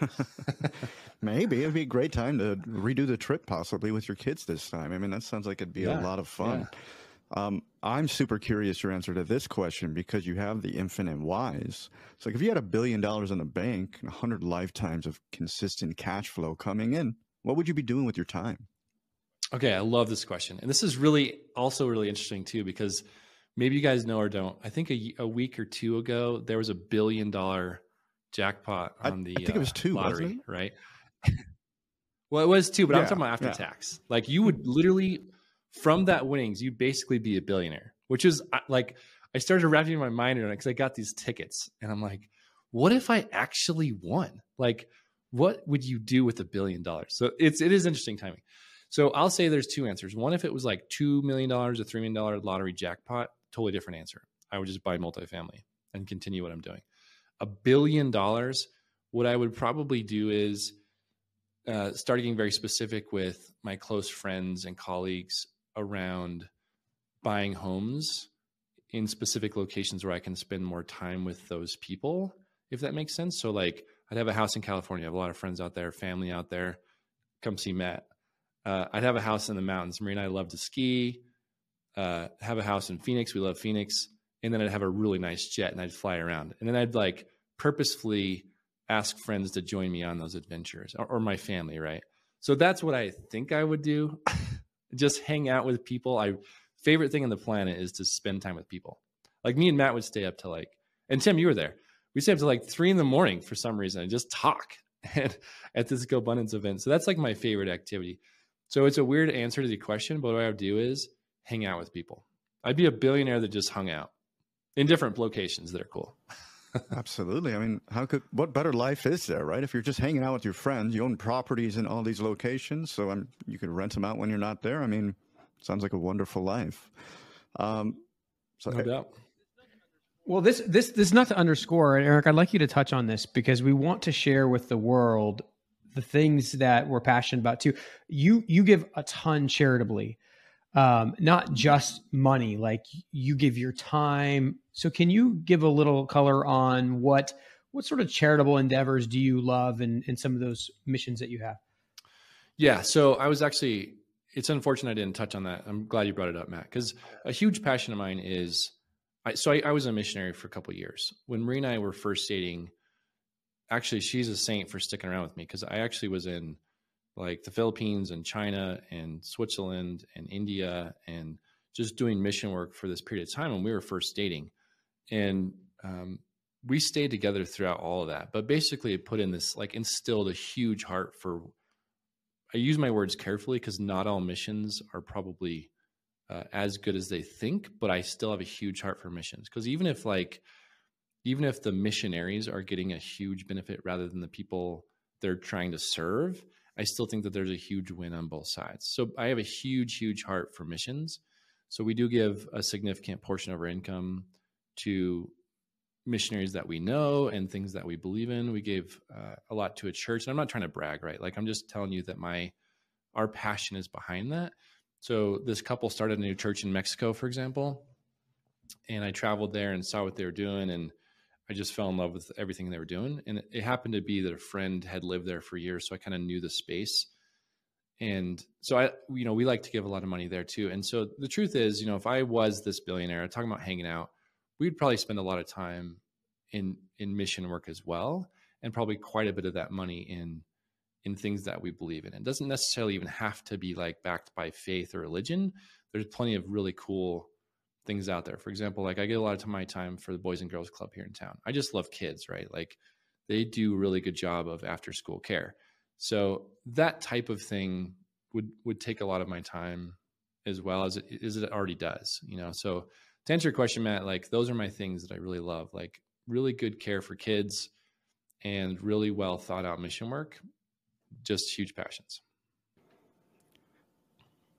Maybe it'd be a great time to redo the trip, possibly with your kids this time. I mean, that sounds like it'd be yeah, a lot of fun. Yeah. Um, I'm super curious your answer to this question because you have the infinite whys. It's like, if you had a billion dollars in the bank and 100 lifetimes of consistent cash flow coming in, what would you be doing with your time? Okay, I love this question. And this is really also really interesting too because maybe you guys know or don't. I think a, a week or two ago, there was a billion dollar jackpot on I, the I think uh, it was uh, two, lottery, right? well, it was two, but yeah, I'm talking about after yeah. tax. Like, you would literally from that winnings, you'd basically be a billionaire, which is like, I started wrapping my mind around it because I got these tickets and I'm like, what if I actually won? Like, what would you do with a billion dollars? So it's, it is interesting timing. So I'll say there's two answers. One, if it was like $2 million or $3 million lottery jackpot, totally different answer. I would just buy multifamily and continue what I'm doing. a billion dollars, what I would probably do is uh, start getting very specific with my close friends and colleagues around buying homes in specific locations where I can spend more time with those people, if that makes sense. So, like, I'd have a house in California. I have a lot of friends out there, family out there. Come see Matt. Uh, I'd have a house in the mountains. Marie and I love to ski. Uh, have a house in Phoenix. We love Phoenix. And then I'd have a really nice jet and I'd fly around. And then I'd like purposefully ask friends to join me on those adventures or, or my family, right? So that's what I think I would do. Just hang out with people. I favorite thing on the planet is to spend time with people. Like me and Matt would stay up to like, and Tim, you were there. We stay up to like three in the morning for some reason and just talk and at this GoBundance event. So that's like my favorite activity. So it's a weird answer to the question, but what I would do is hang out with people. I'd be a billionaire that just hung out in different locations that are cool. Absolutely. I mean, how could what better life is there, right? If you're just hanging out with your friends, you own properties in all these locations, so I'm, you can rent them out when you're not there. I mean, sounds like a wonderful life. Um, so no doubt. Well, this this this is not to underscore, Eric. I'd like you to touch on this because we want to share with the world the things that we're passionate about too. You you give a ton charitably, um, not just money. Like you give your time. So can you give a little color on what what sort of charitable endeavors do you love and and some of those missions that you have? Yeah. So I was actually. It's unfortunate I didn't touch on that. I'm glad you brought it up, Matt, because a huge passion of mine is. I, so I, I was a missionary for a couple years. When Marie and I were first dating, actually she's a saint for sticking around with me because I actually was in like the Philippines and China and Switzerland and India and just doing mission work for this period of time when we were first dating. And um, we stayed together throughout all of that. But basically, it put in this like instilled a huge heart for. I use my words carefully because not all missions are probably uh, as good as they think, but I still have a huge heart for missions because even if like even if the missionaries are getting a huge benefit rather than the people they're trying to serve, I still think that there's a huge win on both sides. So I have a huge, huge heart for missions. So we do give a significant portion of our income to missionaries that we know and things that we believe in. We gave uh, a lot to a church, and I'm not trying to brag, right? Like I'm just telling you that my our passion is behind that. So this couple started a new church in Mexico, for example, and I traveled there and saw what they were doing and I just fell in love with everything they were doing. And it, happened to be that a friend had lived there for years. So I kind of knew the space. And so I, you know, we like to give a lot of money there too. And so the truth is, you know, if I was this billionaire talking about hanging out, we'd probably spend a lot of time in, in mission work as well. And probably quite a bit of that money in, in things that we believe in. It doesn't necessarily even have to be like backed by faith or religion. There's plenty of really cool things out there. For example, like I get a lot of my time for the Boys and Girls Club here in town. I just love kids, right? Like they do a really good job of after school care. So that type of thing would would take a lot of my time as well as it, as it already does, you know. So to answer your question, Matt, like those are my things that I really love, like really good care for kids and really well thought out mission work. Just huge passions.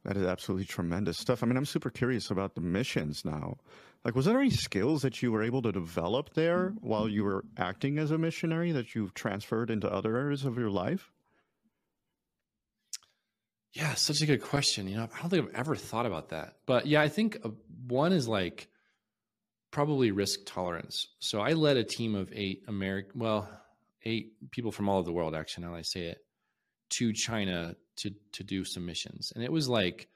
That is absolutely tremendous stuff. I mean, I'm super curious about the missions now. Like, was there any skills that you were able to develop there while you were acting as a missionary that you've transferred into other areas of your life? Yeah, such a good question. You know, I don't think I've ever thought about that. But yeah, I think uh, one is like probably risk tolerance. So I led a team of eight American, well, eight people from all over the world, actually, now I say it, to China to to do some missions, and it was like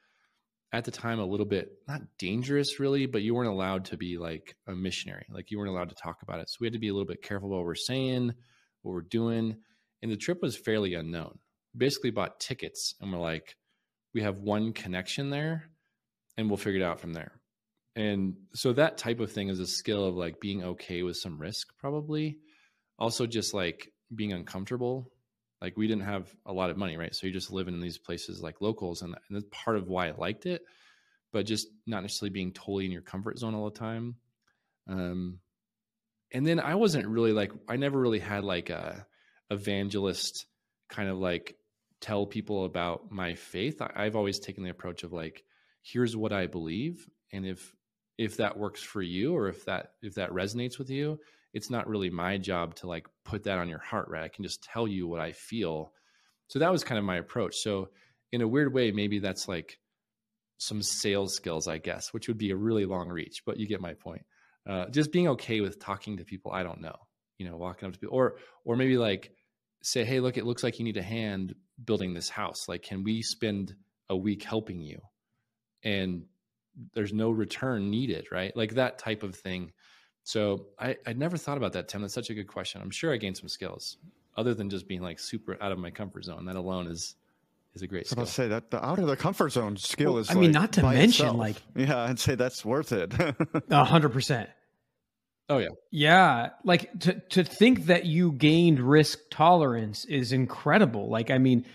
at the time a little bit not dangerous really, but you weren't allowed to be like a missionary, like you weren't allowed to talk about it. So we had to be a little bit careful what we're saying, what we're doing, and the trip was fairly unknown. basically bought tickets, and we're like, we have one connection there, and we'll figure it out from there. And so that type of thing is a skill of like being okay with some risk, probably. Also, just like being uncomfortable like we didn't have a lot of money, right? So you're just living in these places like locals, and, and that's part of why I liked it. But just not necessarily being totally in your comfort zone all the time. Um, and then I wasn't really like I never really had like a evangelist kind of like tell people about my faith. I, I've always taken the approach of like, here's what I believe, and if if that works for you or if that if that resonates with you it's not really my job to like put that on your heart, right? I can just tell you what I feel. So that was kind of my approach. So in a weird way, maybe that's like some sales skills, I guess, which would be a really long reach, but you get my point. Uh, just being okay with talking to people I don't know, you know, walking up to people, or or maybe like say, hey, look, it looks like you need a hand building this house. Like, can we spend a week helping you? And there's no return needed, right? Like that type of thing. So I, I never thought about that, Tim. That's such a good question. I'm sure I gained some skills other than just being like super out of my comfort zone. That alone is is a great so skill. I'll say that the out of the comfort zone skill Well, is. I mean, like, not to mention, itself. like- yeah, I'd say that's worth it. A hundred percent. Oh yeah. Yeah, like to to think that you gained risk tolerance is incredible. Like, I mean,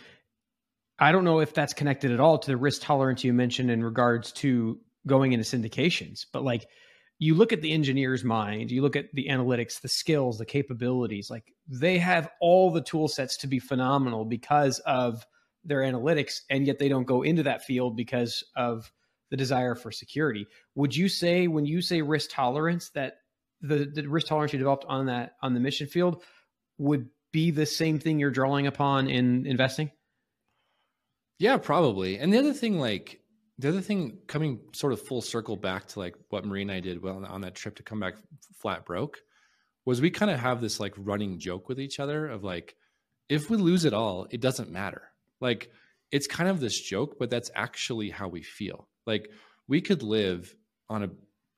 I don't know if that's connected at all to the risk tolerance you mentioned in regards to going into syndications, but like you look at the engineer's mind, you look at the analytics, the skills, the capabilities, like they have all the tool sets to be phenomenal because of their analytics, and yet they don't go into that field because of the desire for security. Would you say when you say risk tolerance that the, the risk tolerance you developed on that on the mission field would be the same thing you're drawing upon in investing? Yeah, probably. And the other thing, like the other thing, coming sort of full circle back to like what Marie and I did well on that trip to come back flat broke, was we kind of have this like running joke with each other of like, if we lose it all, it doesn't matter. Like it's kind of this joke, but that's actually how we feel. Like we could live on a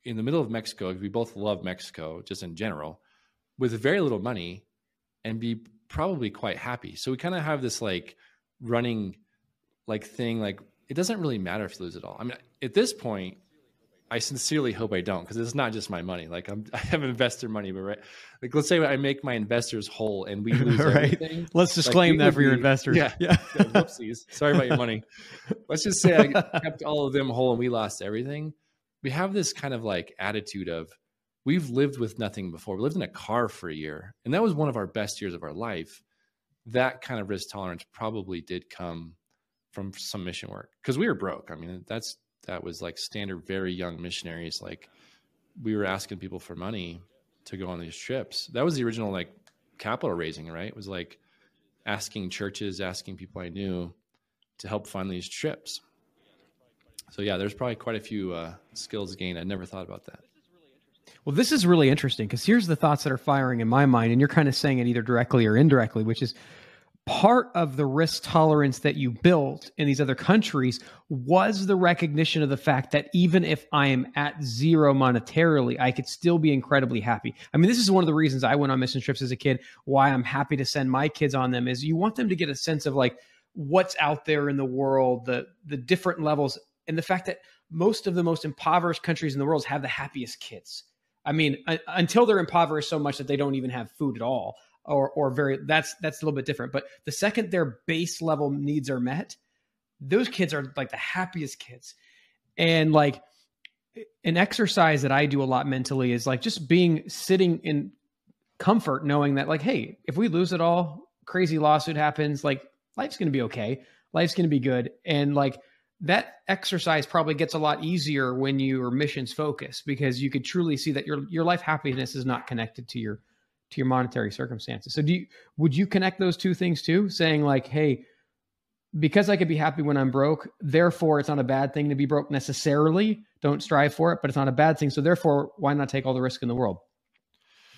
in the middle of Mexico. We both love Mexico, just in general, with very little money, and be probably quite happy. So we kind of have this like running like thing like it doesn't really matter if you lose it all. I mean, at this point, I sincerely hope I don't because it's not just my money. Like I'm, I have investor money, but right, like let's say I make my investors whole and we lose Right. everything. Let's Like, disclaim we that for your investors. Yeah. yeah. Yeah, whoopsies. Sorry about your money. Let's just say I kept all of them whole and we lost everything. We have this kind of like attitude of we've lived with nothing before. We lived in a car for a year, and that was one of our best years of our life. That kind of risk tolerance probably did come from some mission work because we were broke. I mean, that's that was like standard, very young missionaries. Like we were asking people for money to go on these trips. That was the original like capital raising, right? It was like asking churches, asking people I knew to help fund these trips. So yeah, there's probably quite a few uh, skills gained. I never thought about that. Well, this is really interesting because here's the thoughts that are firing in my mind, and you're kind of saying it either directly or indirectly, which is part of the risk tolerance that you built in these other countries was the recognition of the fact that even if I am at zero monetarily, I could still be incredibly happy. I mean, this is one of the reasons I went on mission trips as a kid, why I'm happy to send my kids on them is you want them to get a sense of like what's out there in the world, the the different levels, and the fact that most of the most impoverished countries in the world have the happiest kids. I mean, un- until they're impoverished so much that they don't even have food at all, or or very that's that's a little bit different. But the second their base level needs are met, those kids are like the happiest kids. And like an exercise that I do a lot mentally is like just being sitting in comfort, knowing that like, hey, if we lose it all, crazy lawsuit happens, like life's gonna be okay, life's gonna be good, and like that exercise probably gets a lot easier when you are missions focused because you could truly see that your your life happiness is not connected to your to your monetary circumstances. So do you would you connect those two things too? Saying like, hey, because I could be happy when I'm broke, therefore it's not a bad thing to be broke necessarily. Don't strive for it, but it's not a bad thing. So therefore, why not take all the risk in the world?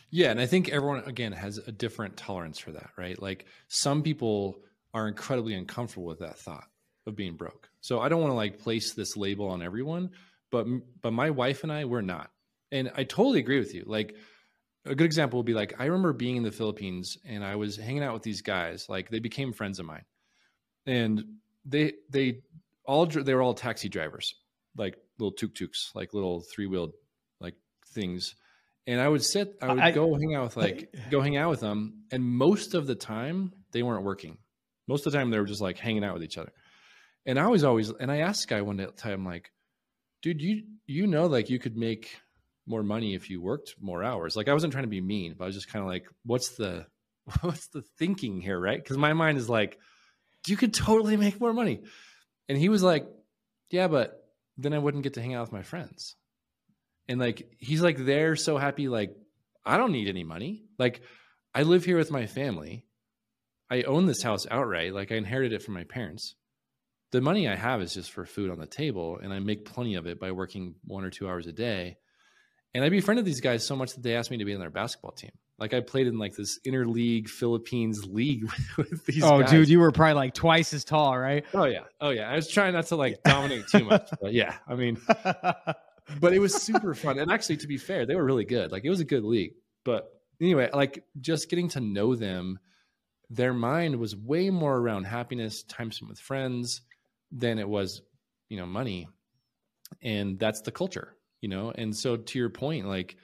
Yeah, and I think everyone again has a different tolerance for that, right? Like some people are incredibly uncomfortable with that thought of being broke. So I don't want to like place this label on everyone, but but my wife and I we're not. And I totally agree with you. Like a good example would be like I remember being in the Philippines and I was hanging out with these guys. Like they became friends of mine, and they they all they were all taxi drivers, like little tuk tuks, like little three wheeled like things. And I would sit, I would I- go hang out with like go hang out with them, and most of the time they weren't working. Most of the time they were just like hanging out with each other. And I was always, and I asked guy one time like, dude, you you know, like you could make more money if you worked more hours. Like I wasn't trying to be mean, but I was just kind of like, what's the what's the thinking here, right? Because my mind is like, you could totally make more money. And he was like, yeah, but then I wouldn't get to hang out with my friends. And like he's like they're so happy, like I don't need any money. Like I live here with my family. I own this house outright. Like I inherited it from my parents. The money I have is just for food on the table, and I make plenty of it by working one or two hours a day. And I befriended these guys so much that they asked me to be in their basketball team. Like I played in like this interleague Philippines league with these. Oh, guys. dude, you were probably like twice as tall, right? Oh yeah, oh yeah. I was trying not to like dominate too much, but yeah, I mean, but it was super fun. And actually, to be fair, they were really good. Like it was a good league. But anyway, like just getting to know them, their mind was way more around happiness, time spent with friends, than it was, you know, money. And that's the culture, you know. And so to your point, like,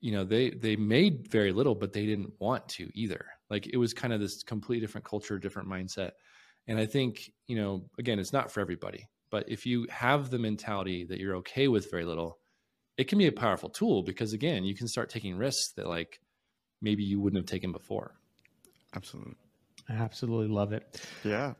you know, they they made very little, but they didn't want to either. Like it was kind of this completely different culture, different mindset. And I think, you know, again, it's not for everybody. But if you have the mentality that you're okay with very little, it can be a powerful tool because again, you can start taking risks that like maybe you wouldn't have taken before. Absolutely. I absolutely love it. Yeah.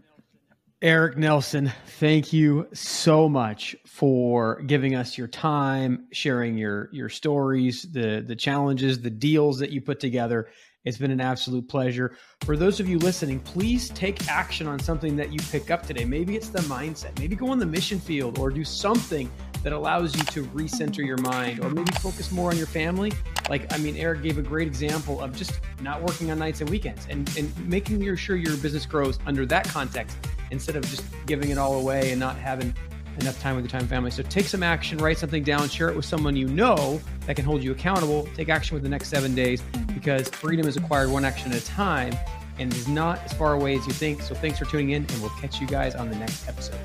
Eric Nelson, thank you so much for giving us your time, sharing your your stories, the the challenges, the deals that you put together. It's been an absolute pleasure. For those of you listening, please take action on something that you pick up today. Maybe it's the mindset. Maybe go on the mission field or do something that allows you to recenter your mind or maybe focus more on your family. Like, I mean, Eric gave a great example of just not working on nights and weekends and, and making sure your business grows under that context instead of just giving it all away and not having enough time with your time family. So take some action, write something down, share it with someone you know that can hold you accountable. Take action with the next seven days because freedom is acquired one action at a time and is not as far away as you think. So thanks for tuning in, and we'll catch you guys on the next episode.